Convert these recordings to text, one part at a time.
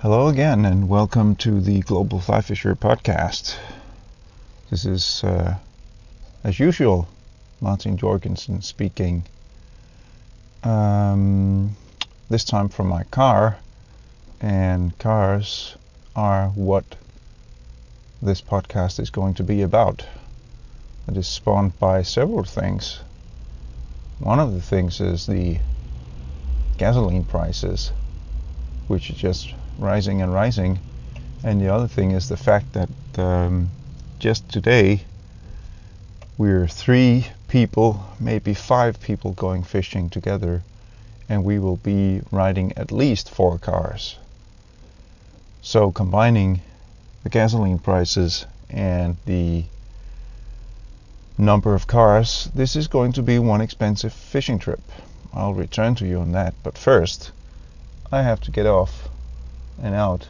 Hello again, and welcome to the Global Fly Fisher podcast. This is, uh, as usual, Martin Jorgensen speaking. Um, this time from my car, and cars are what this podcast is going to be about. It is spawned by several things. One of the things is the gasoline prices, which just rising and rising. And the other thing is the fact that um, just today we're three people, maybe five people going fishing together, and we will be riding at least four cars. So combining the gasoline prices and the number of cars, this is going to be one expensive fishing trip. I'll return to you on that, but first I have to get off and out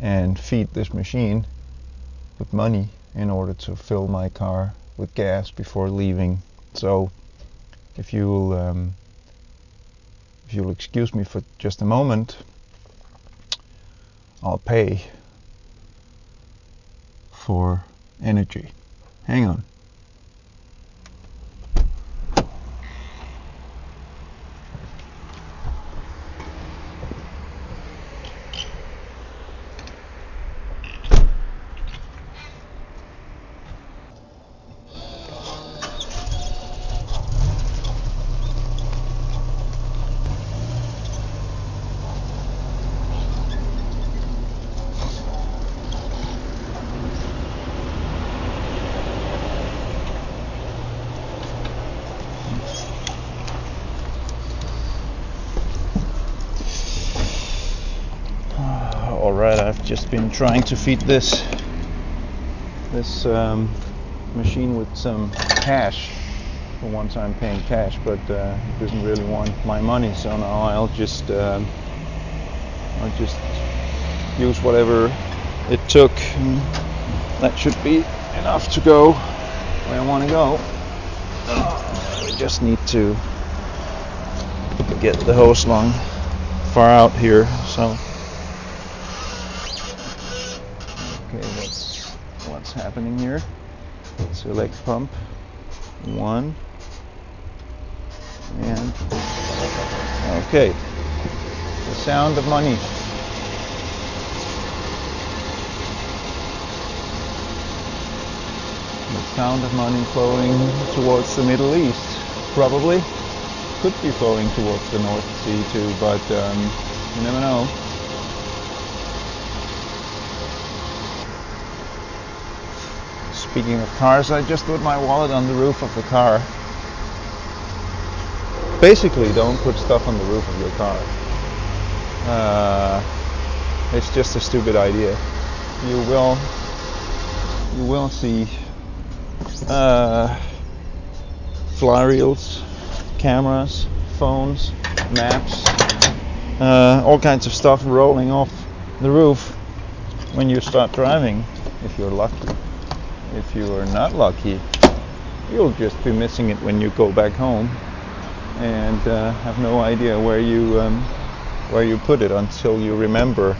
and feed this machine with money in order to fill my car with gas before leaving. So if you'll um, if you'll excuse me for just a moment, I'll pay for energy. Hang on. Alright, I've just been trying to feed this this um, machine with some cash. For one time paying cash, but uh, it doesn't really want my money, so now I'll just um, I'll just use whatever it took. That should be enough to go where I want to go. I just need to get the hose long far out here, so. Okay, what's what's happening here? Select pump one and okay. The sound of money. The sound of money flowing towards the Middle East, probably. Could be flowing towards the North Sea too, but um, you never know. Speaking of cars, I just put my wallet on the roof of the car. Basically, don't put stuff on the roof of your car. Uh, it's just a stupid idea. You will, you will see uh, fly reels, cameras, phones, maps, uh, all kinds of stuff rolling off the roof when you start driving, if you're lucky. If you are not lucky, you'll just be missing it when you go back home and uh, have no idea where you um, where you put it until you remember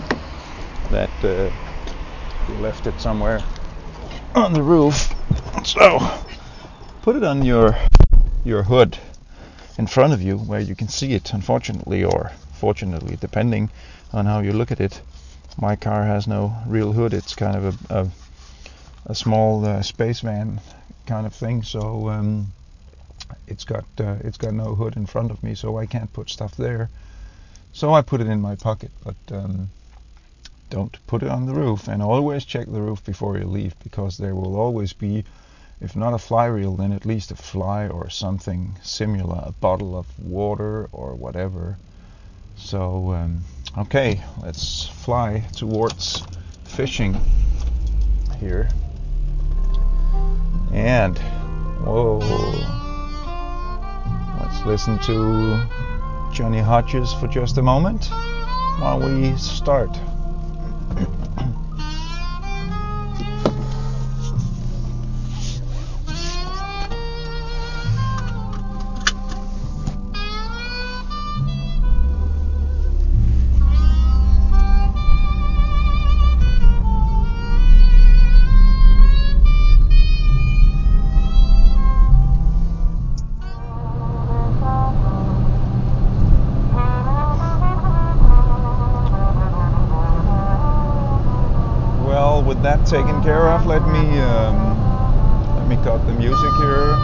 that uh, you left it somewhere on the roof. So put it on your your hood in front of you where you can see it. Unfortunately, or fortunately, depending on how you look at it, my car has no real hood. It's kind of a, a a small uh, space van kind of thing. So um, it's got uh, it's got no hood in front of me, so I can't put stuff there. So I put it in my pocket, but um, don't put it on the roof. And always check the roof before you leave, because there will always be, if not a fly reel, then at least a fly or something similar, a bottle of water or whatever. So um, okay, let's fly towards fishing here. And whoa, let's listen to Johnny Hodges for just a moment while we start. Care of, let me um, let me cut the music here.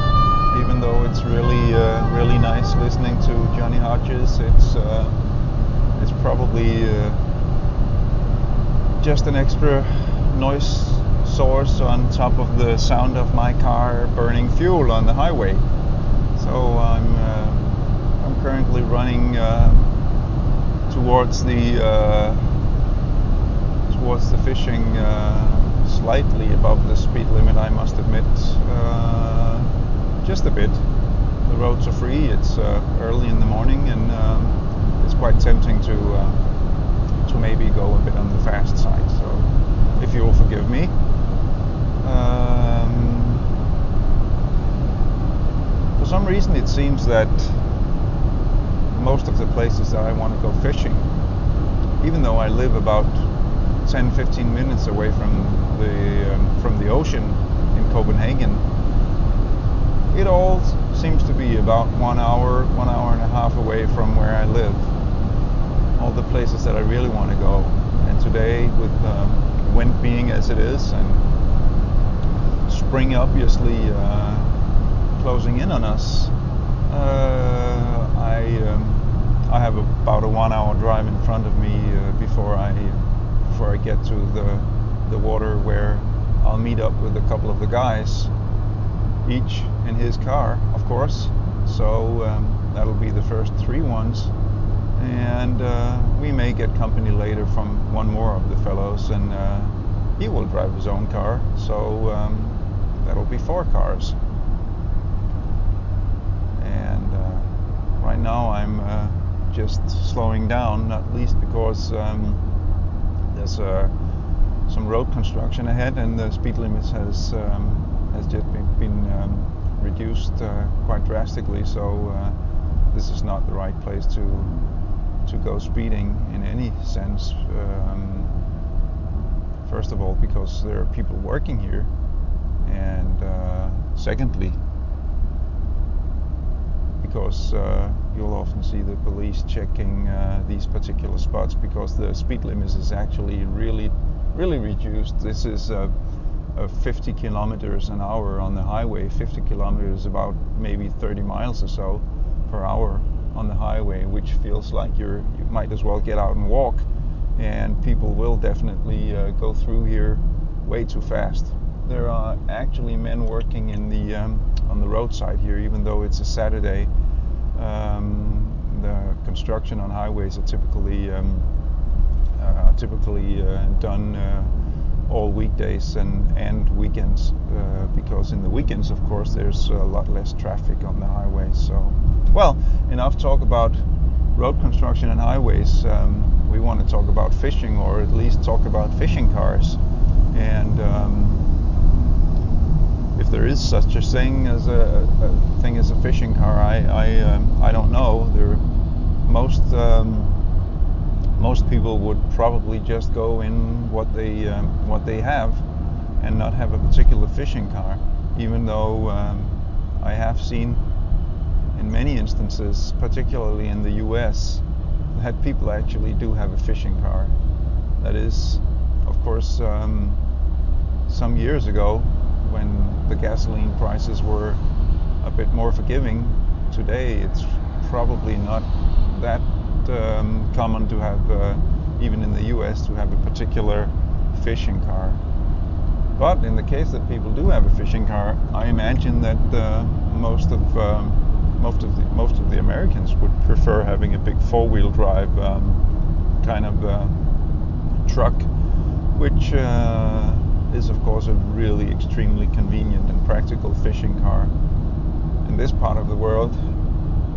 Even though it's really uh, really nice listening to Johnny Hodges, it's uh, it's probably uh, just an extra noise source on top of the sound of my car burning fuel on the highway. So I'm uh, I'm currently running uh, towards the uh, towards the fishing uh, slightly above the speed limit. I must admit, uh, just a bit. The roads are free. It's uh, early in the morning, and um, it's quite tempting to to maybe go a bit on the fast side. So, if you will forgive me. Um, for some reason, it seems that most of the places that I want to go fishing, even though I live about 10 15 minutes away from the um, from the ocean in Copenhagen, it all seems to be about one hour, one hour and a half away from where I live. All the places that I really want to go, and today with um, wind being as it is and spring obviously uh, closing in on us, uh, I um, I have about a one-hour drive in front of me uh, before I before I get to the the water where I'll meet up with a couple of the guys, each in his car, of course. So um, that'll be the first three ones, and uh, we may get company later from one more of the fellows, and uh, he will drive his own car. So. Um, that'll be four cars. And uh, right now I'm uh, just slowing down, not least because um, there's uh, some road construction ahead and the speed limit has um, has just been, been um, reduced uh, quite drastically. So uh, this is not the right place to to go speeding in any sense. Um, first of all, because there are people working here and uh, secondly because uh, you'll often see the police checking uh, these particular spots because the speed limit is actually really really reduced. This is 50 kilometers an hour on the highway 50 kilometers about maybe 30 miles or so per hour on the highway which feels like you're you might as well get out and walk. And people will definitely uh, go through here way too fast. There are actually men working in the um, on the roadside here, even though it's a Saturday. Um, the construction on highways are typically um, uh, typically uh, done uh, all weekdays and and weekends uh, because in the weekends, of course, there's a lot less traffic on the highways. So, well, enough talk about road construction and highways. Um, we want to talk about fishing, or at least talk about fishing cars, and um, if there is such a thing as a, a thing as a fishing car, I I, um, I don't know. There, most um, most people would probably just go in what they um, what they have, and not have a particular fishing car. Even though um, I have seen, in many instances, particularly in the U.S., that people actually do have a fishing car. That is, of course, um, some years ago when the gasoline prices were a bit more forgiving. Today, it's probably not that um, common to have, uh, even in the US, to have a particular fishing car. But in the case that people do have a fishing car, I imagine that uh, most of um, most of the most of the Americans would prefer having a big four-wheel drive um, kind of uh, truck, which uh, is of course a really extremely convenient and practical fishing car. In this part of the world,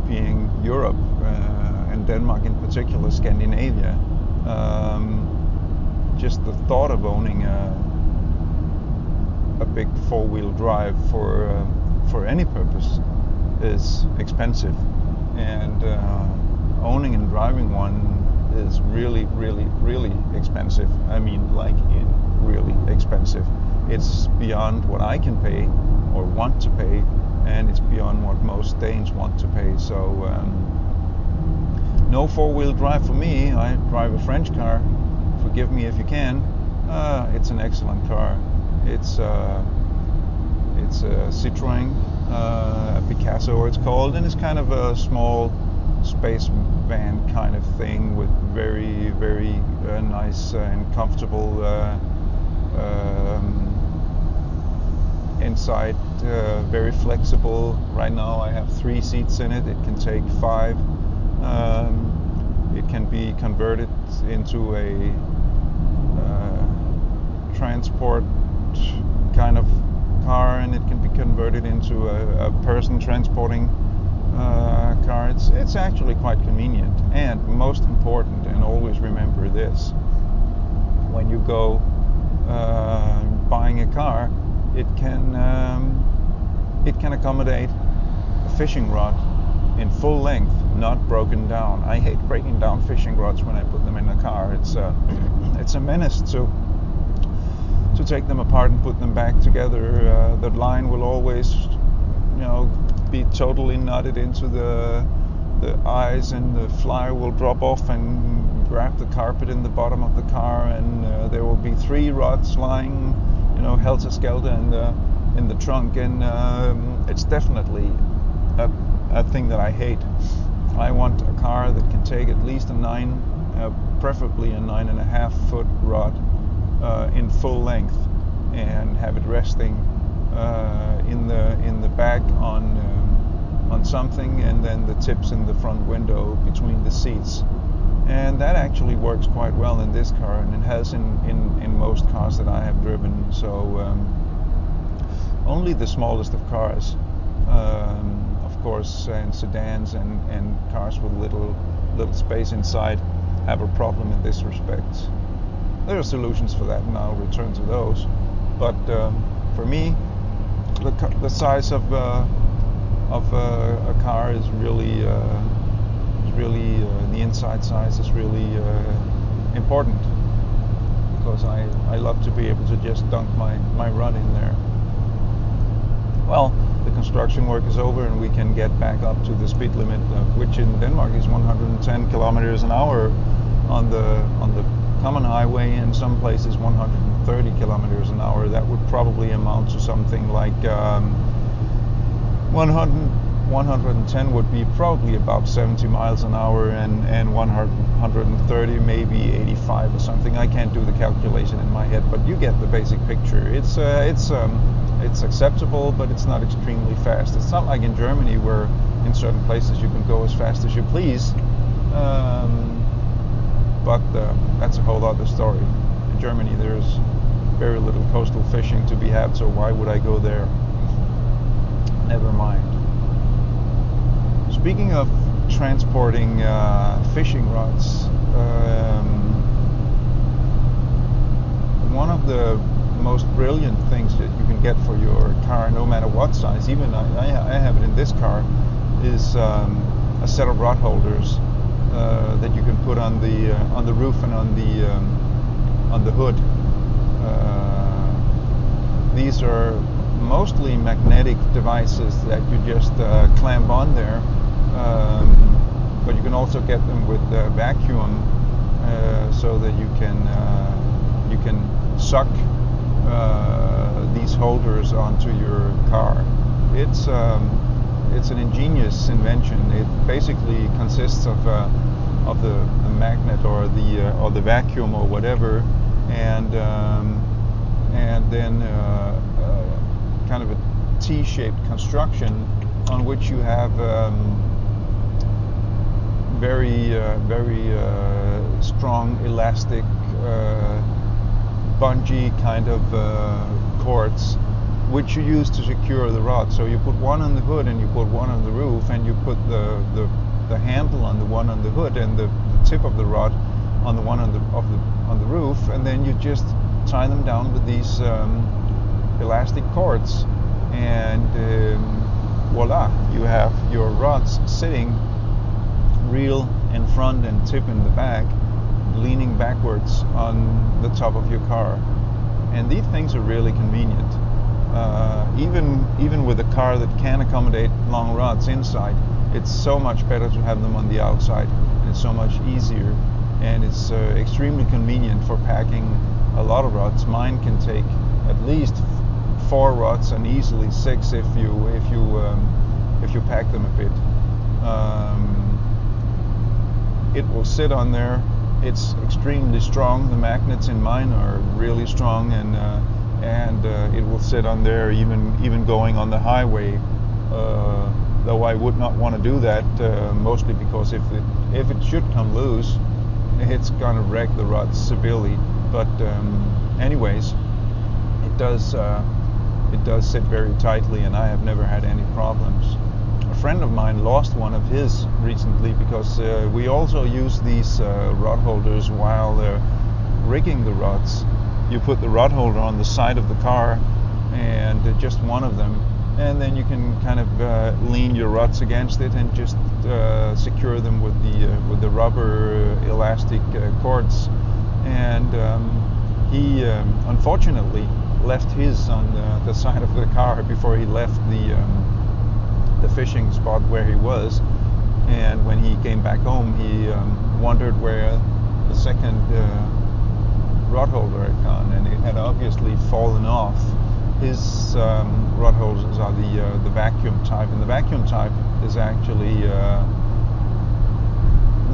being Europe uh, and Denmark in particular, Scandinavia, um, just the thought of owning a, a big four-wheel drive for uh, for any purpose is expensive, and uh, owning and driving one is really, really, really expensive. I mean, like in really expensive. It's beyond what I can pay or want to pay, and it's beyond what most Danes want to pay. So, um, no four wheel drive for me. I drive a French car. Forgive me if you can. Uh, it's an excellent car. It's uh, it's a Citroën, uh, Picasso, it's called, and it's kind of a small space van kind of thing with very very uh, nice and comfortable uh, um, inside. Uh, very flexible. Right now I have three seats in it. It can take five. Um, it can be converted into a uh, transport kind of car and it can be converted into a, a person transporting uh, car. It's, it's actually quite convenient. And most important, and always remember this when you go uh, buying a car, it can, um, it can accommodate a fishing rod in full length, not broken down. I hate breaking down fishing rods when I put them in the car. It's a, it's a menace to to take them apart and put them back together. Uh, the line will always, you know, be totally knotted into the the eyes, and the fly will drop off and grab the carpet in the bottom of the car, and uh, there will be three rods lying, you know, helter skelter in the in the trunk, and um, it's definitely a a thing that I hate. I want a car that can take at least a nine, uh, preferably a nine and a half foot rod uh, in full length, and have it resting uh, in the in the back on um, on something, and then the tips in the front window between the seats. And that actually works quite well in this car, and it has in, in, in most cars that I have driven. So um, only the smallest of cars um, of course, and sedans and, and cars with little little space inside have a problem in this respect. There are solutions for that, and I'll return to those. But um, for me, the, the size of uh, of uh, a car is really uh, is really uh, the inside size is really uh, important because I, I love to be able to just dunk my, my run in there. Well, construction work is over and we can get back up to the speed limit, uh, which in Denmark is 110 kilometers an hour on the on the common highway, in some places 130 kilometers an hour. That would probably amount to something like um, 100, 110 would be probably about 70 miles an hour, and and 130 maybe 85 or something. I can't do the calculation in my head, but you get the basic picture. It's uh, it's um, it's acceptable, but it's not extremely fast. It's not like in Germany where in certain places you can go as fast as you please. Um, but uh, that's a whole other story. In Germany, there's very little coastal fishing to be had, so why would I go there? Never mind. Speaking of transporting uh, fishing rods, um, one of the most brilliant things that you can get for your car, no matter what size. Even I, I have it in this car, is um, a set of rod holders uh, that you can put on the uh, on the roof and on the um, on the hood. Uh, these are mostly magnetic devices that you just uh, clamp on there, um, but you can also get them with vacuum, uh, so that you can you can suck uh, these holders onto your car. It's um, it's an ingenious invention. It basically consists of uh, of the, the, magnet or the uh, or the vacuum or whatever, and um, and then uh, uh, kind of a T-shaped construction on which you have um, very very strong elastic bungee kind of uh, cords which you use to secure the rod. So you put one on the hood and you put one on the roof and you put the, the, the handle on the one on the hood and the, the tip of the rod on the one on the, of the, on the roof and then you just tie them down with these um, elastic cords and um, voila, you have your rods sitting real in front and tip in the back leaning backwards on the top of your car. And these things are really convenient. Uh, even even with a car that can accommodate long rods inside, it's so much better to have them on the outside. And It's so much easier and it's uh, extremely convenient for packing a lot of rods. Mine can take at least four rods and easily six if you if you um, if you pack them a bit. Um, it will sit on there. It's extremely strong. The magnets in mine are really strong, and uh, and uh, it will sit on there even even going on the highway. Uh, though I would not want to do that, uh, mostly because if it if it should come loose, it's gonna wreck the rod severely. But um, anyways, it does uh, it does sit very tightly, and I have never had any problems friend of mine lost one of his recently because uh, we also use these uh, rod holders while uh, rigging the rods. You put the rod holder on the side of the car and uh, just one of them and then you can kind of uh, lean your rods against it and just uh, secure them with the with the rubber elastic cords and um, he um, unfortunately left his on the, the, side of the car before he left the um, the fishing spot where he was. And when he came back home, he um, wondered where the second uh, rod holder had gone, and it had obviously fallen off. His um, rod holders are the uh, the vacuum type, and the vacuum type is actually uh,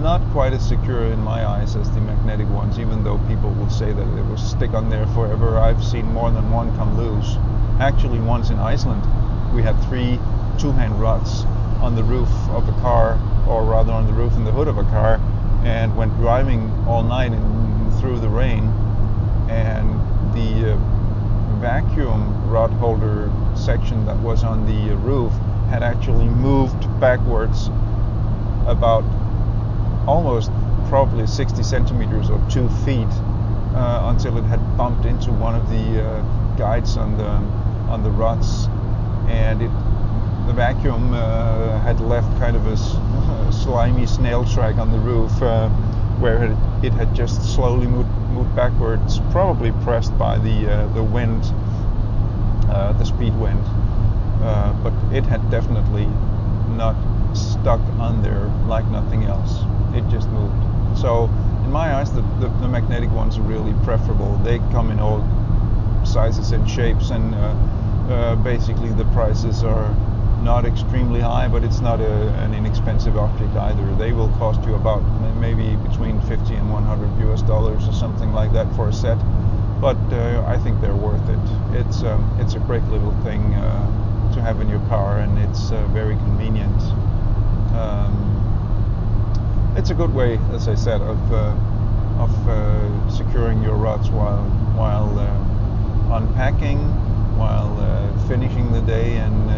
not quite as secure in my eyes as the magnetic ones, even though people will say that it will stick on there forever. I've seen more than one come loose. Actually, once in Iceland, we had three two-hand rods on the roof of a car, or rather on the roof and the hood of a car, and went driving all night through the rain, and the uh, vacuum rod holder section that was on the roof had actually moved backwards about almost probably 60 centimeters or two feet uh, until it had bumped into one of the uh, guides on the on the rods and it vacuum uh, had left kind of a, a, slimy snail track on the roof uh, where it, it, had just slowly moved, moved, backwards, probably pressed by the uh, the wind, uh, the speed wind. Uh, but it had definitely not stuck on there like nothing else. It just moved. So in my eyes, the, the, the magnetic ones are really preferable. They come in all sizes and shapes, and uh, basically the prices are not extremely high, but it's not a, an inexpensive object either. They will cost you about maybe between 50 and 100 US dollars or something like that for a set. But uh, I think they're worth it. It's um, it's a great little thing uh, to have in your car, and it's uh, very convenient. Um, it's a good way, as I said, of uh, of uh, securing your rods while while uh, unpacking, while finishing the day, and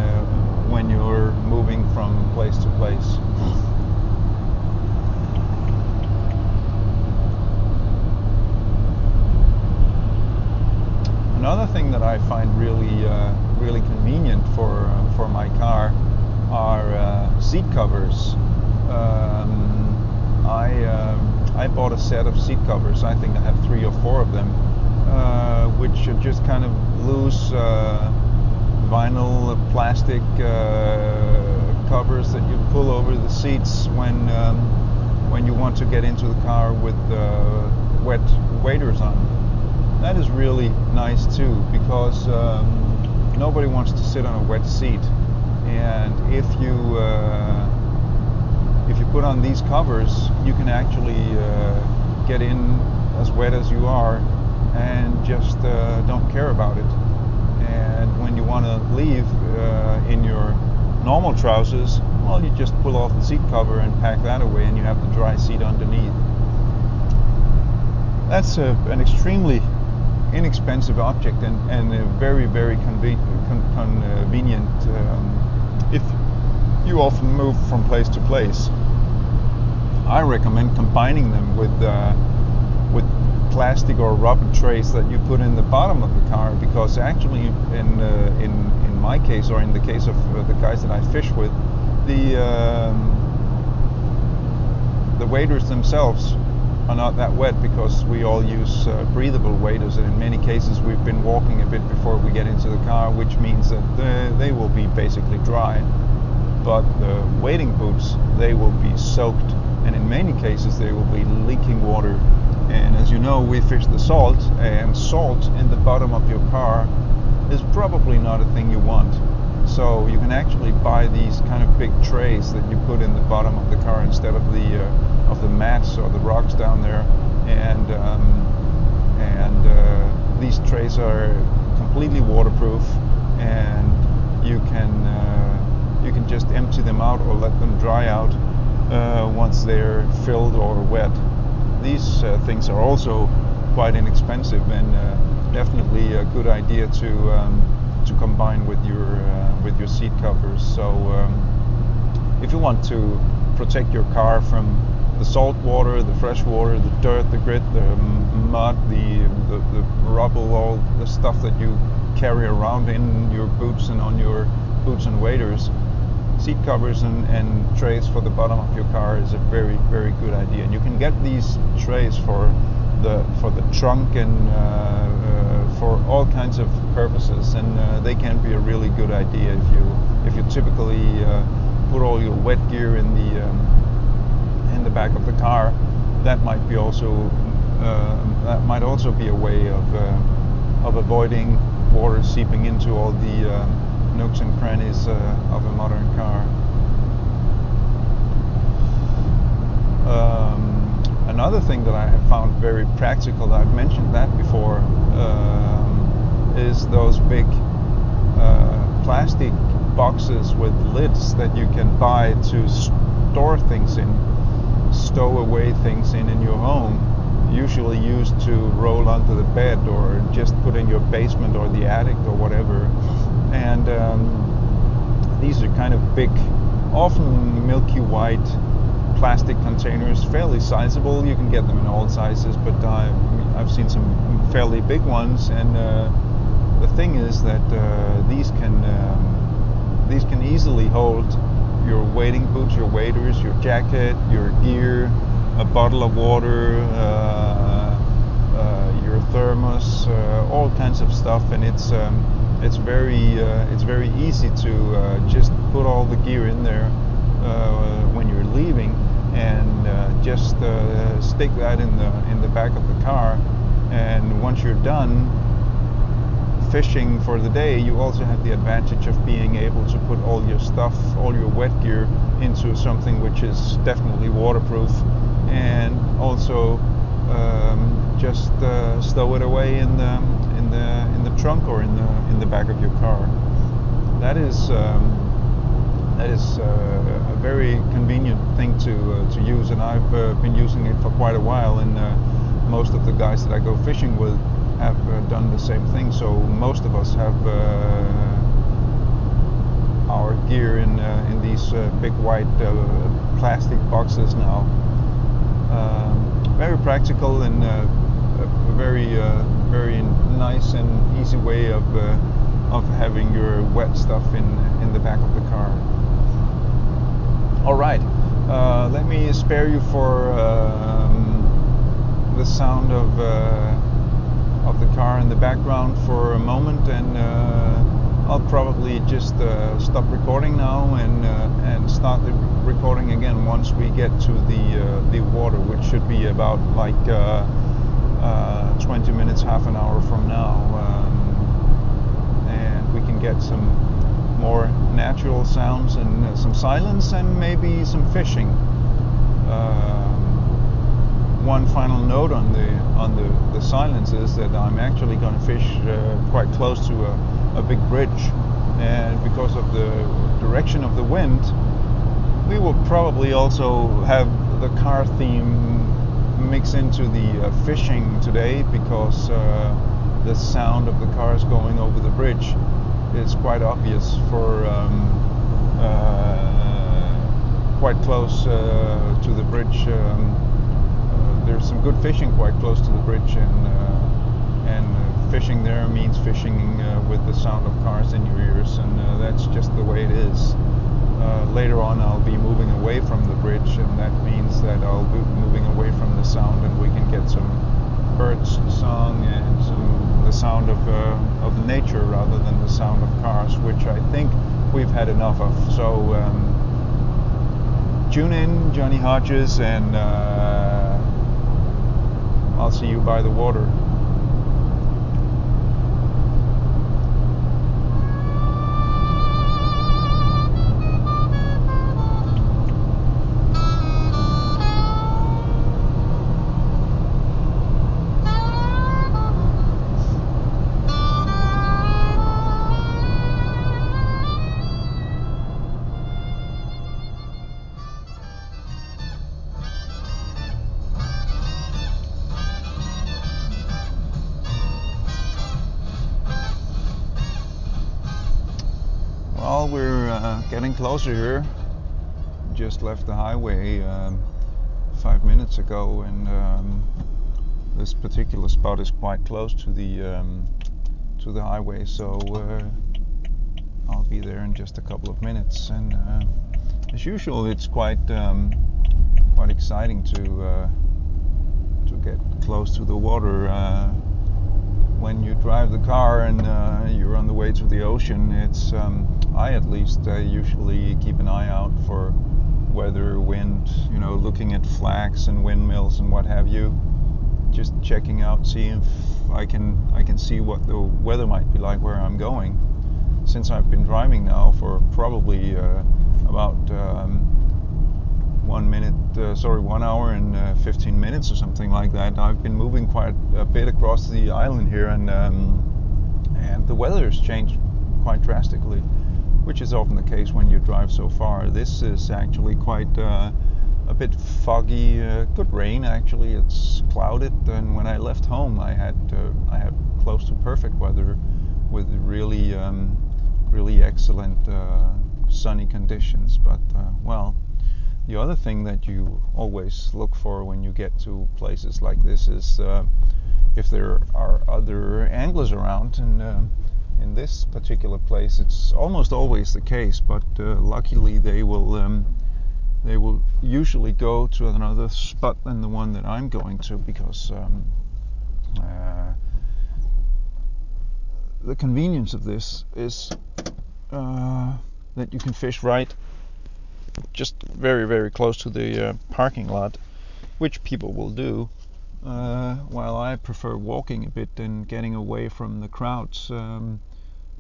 when you're moving from place to place. Another thing that I find really uh, really convenient for uh, for my car are uh, seat covers. Um, I um, I bought a set of seat covers. I think I have three or four of them, uh, which are just kind of loose uh, vinyl plastic uh, covers that you pull over the seats when um, when you want to get into the car with uh, wet waders on. That is really nice too because um, nobody wants to sit on a wet seat, and if you uh, if you put on these covers, you can actually uh, get in as wet as you are and just uh, don't care about it want to leave uh, in your normal trousers, well, you just pull off the seat cover and pack that away, and you have the dry seat underneath. That's a, an extremely inexpensive object and, and a very, very conve- con- convenient um, if you often move from place to place. I recommend combining them with uh, with plastic or rubber trays that you put in the bottom of the car because actually in uh, in in my case or in the case of uh, the guys that I fish with the um, the waders themselves are not that wet because we all use uh, breathable waders and in many cases we've been walking a bit before we get into the car which means that they will be basically dry but the wading boots they will be soaked and in many cases they will be leaking water. And as you know, we fish the salt, and salt in the bottom of your car is probably not a thing you want. So you can actually buy these kind of big trays that you put in the bottom of the car instead of the uh, of the mats or the rocks down there. And um, and uh, these trays are completely waterproof, and you can uh, you can just empty them out or let them dry out uh, once they're filled or wet. These uh, things are also quite inexpensive and uh, definitely a good idea to um, to combine with your uh, with your seat covers. So um, if you want to protect your car from the salt water, the fresh water, the dirt, the grit, the mud, the, the, the rubble, all the stuff that you carry around in your boots and on your boots and waders, seat covers and, and trays for the bottom of your car is a very very good idea. And you can get these trays for the for the trunk and uh, uh, for all kinds of purposes. And uh, they can be a really good idea if you if you typically uh, put all your wet gear in the um, in the back of the car. That might be also uh, that might also be a way of uh, of avoiding water seeping into all the nooks and crannies uh, of a modern car. Um, another thing that I have found very practical, I've mentioned that before, um, is those big uh, plastic boxes with lids that you can buy to store things in, stow away things in in your home usually used to roll onto the bed or just put in your basement or the attic or whatever and um, these are kind of big, often milky white plastic containers, fairly sizable. You can get them in all sizes, but uh, I've seen some fairly big ones. And uh, the thing is that uh, these can um, these can easily hold your wading boots, your waders, your jacket, your gear, a bottle of water, uh, uh, your thermos, uh, all kinds of stuff, and it's um, it's very uh, it's very easy to uh, just put all the gear in there uh, when you're leaving and uh, just uh, stick that in the in the back of the car. And once you're done fishing for the day you also have the advantage of being able to put all your stuff all your wet gear into something which is definitely waterproof and also um, just stow it away in the in the in the trunk or in the in the back of your car. That is um, that is uh, a very convenient thing to uh, to use, and I've uh, been using it for quite a while. And uh, most of the guys that I go fishing with have uh, done the same thing. So most of us have our gear in in these big white plastic boxes now. Um, very practical and uh, very uh, very nice and easy way of uh, of having your wet stuff in in the back of the car. All right, uh, let me spare you for um, the sound of uh, of the car in the background for a moment and. Uh, I'll probably just uh, stop recording now and uh, and start the recording again once we get to the uh, the water, which should be about like uh, uh, 20 minutes, half an hour from now, um, and we can get some more natural sounds and uh, some silence and maybe some fishing. Um, one final note on the on the, the silence is that I'm actually going to fish quite close to a a big bridge and because of the direction of the wind we will probably also have the car theme mix into the uh, fishing today because uh, the sound of the cars going over the bridge is quite obvious for um, uh, quite close uh, to the bridge um, uh, there's some good fishing quite close to the bridge and and fishing there means fishing with the sound of cars in your ears, and that's just the way it is. Uh, later on, I'll be moving away from the bridge, and that means that I'll be moving away from the sound, and we can get some birds song and some the sound of uh, of nature rather than the sound of cars, which I think we've had enough of. So um, tune in, Johnny Hodges, and uh, I'll see you by the water. Closer here. Just left the highway um, five minutes ago, and um, this particular spot is quite close to the um, to the highway. So uh, I'll be there in just a couple of minutes. And uh, as usual, it's quite um, quite exciting to uh, to get close to the water uh, when you drive the car and uh, you're on the way to the ocean, it's um, I at least uh, usually keep an eye out for weather, wind, you know, looking at flags and windmills and what have you. Just checking out, seeing if I can I can see what the weather might be like where I'm going. Since I've been driving now for probably uh, about um, one minute, uh, sorry, one hour and uh, 15 minutes or something like that. I've been moving quite a bit across the island here, and um, and the weather has changed quite drastically, which is often the case when you drive so far. This is actually quite uh, a bit foggy, uh, good rain actually. It's clouded, and when I left home, I had uh, I had close to perfect weather with really um, really excellent uh, sunny conditions. But well the other thing that you always look for when you get to places like this is uh, if there are other anglers around. And uh, in this particular place, it's almost always the case. But uh, luckily, they will um, they will usually go to another spot than the one that I'm going to because. Um, uh, the convenience of this is uh, that you can fish right just very very close to the uh, parking lot, which people will do. Uh, while I prefer walking a bit and getting away from the crowds, um,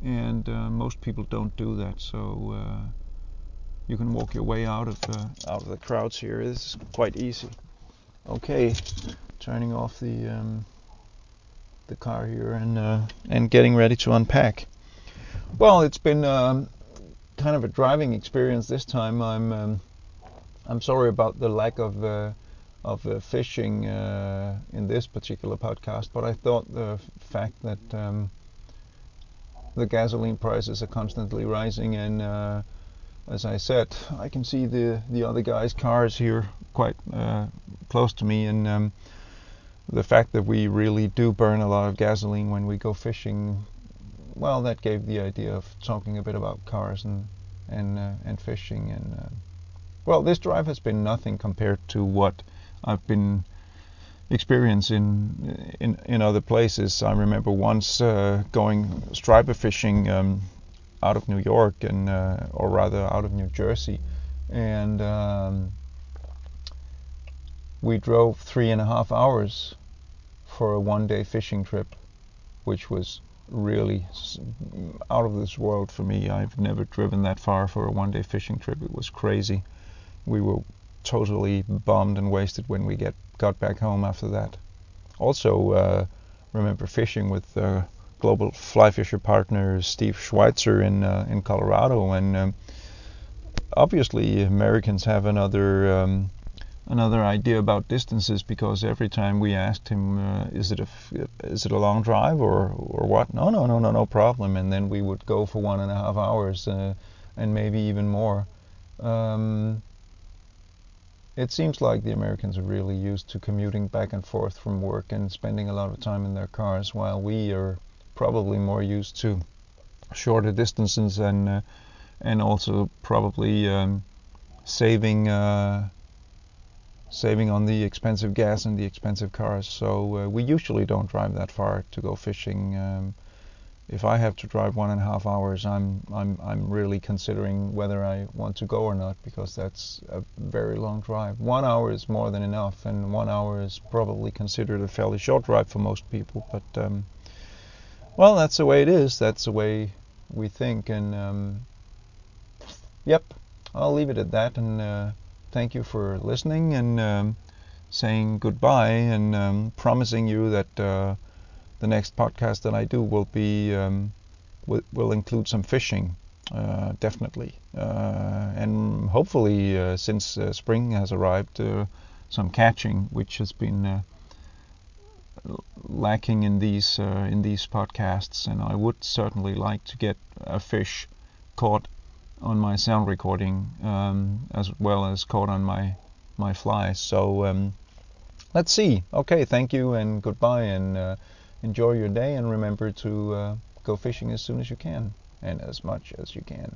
and uh, most people don't do that. So uh, you can walk your way out of out of the crowds here. Is quite easy. Okay, turning off the um, the car here and uh, and getting ready to unpack. Well, it's been um, kind of a driving experience this time. I'm um, I'm sorry about the lack of uh, of uh, fishing uh, in this particular podcast, but I thought the fact that um, the gasoline prices are constantly rising, and uh, as I said, I can see the the other guys' cars here quite uh, close to me, and um, the fact that we really do burn a lot of gasoline when we go fishing well, that gave the idea of talking a bit about cars and and uh, and fishing. And uh, well, this drive has been nothing compared to what I've been experiencing in in other places. I remember once uh, going striper fishing um, out of New York and uh, or rather out of New Jersey, and um, we drove three and a half hours for a one-day fishing trip, which was really out of this world for me. I've never driven that far for a one day fishing trip. It was crazy. We were totally bummed and wasted when we get got back home after that. Also, uh, remember fishing with uh, global fly fisher partner Steve Schweitzer in uh, in Colorado, and um, obviously Americans have another um, another idea about distances because every time we asked him, uh, is it a is it a long drive or or what? No, no, no, no, no problem. And then we would go for one and a half hours uh, and maybe even more. Um, it seems like the Americans are really used to commuting back and forth from work and spending a lot of time in their cars, while we are probably more used to shorter distances and uh, and also probably um, saving uh, saving on the expensive gas and the expensive cars. So uh, we usually don't drive that far to go fishing. Um, if I have to drive one and a half hours, I'm I'm I'm really considering whether I want to go or not because that's a very long drive. One hour is more than enough, and one hour is probably considered a fairly short drive for most people. But um, well, that's the way it is. That's the way we think, and um, yep, I'll leave it at that. And uh, thank you for listening and um, saying goodbye and um, promising you that. Uh, the next podcast that I do will be um, will, will include some fishing, uh, definitely, uh, and hopefully, uh, since uh, spring has arrived, uh, some catching, which has been lacking in these in these podcasts. And I would certainly like to get a fish caught on my sound recording um, as well as caught on my my fly. So. Um, let's see. Okay, thank you and goodbye and enjoy your day and remember to uh, go fishing as soon as you can and as much as you can.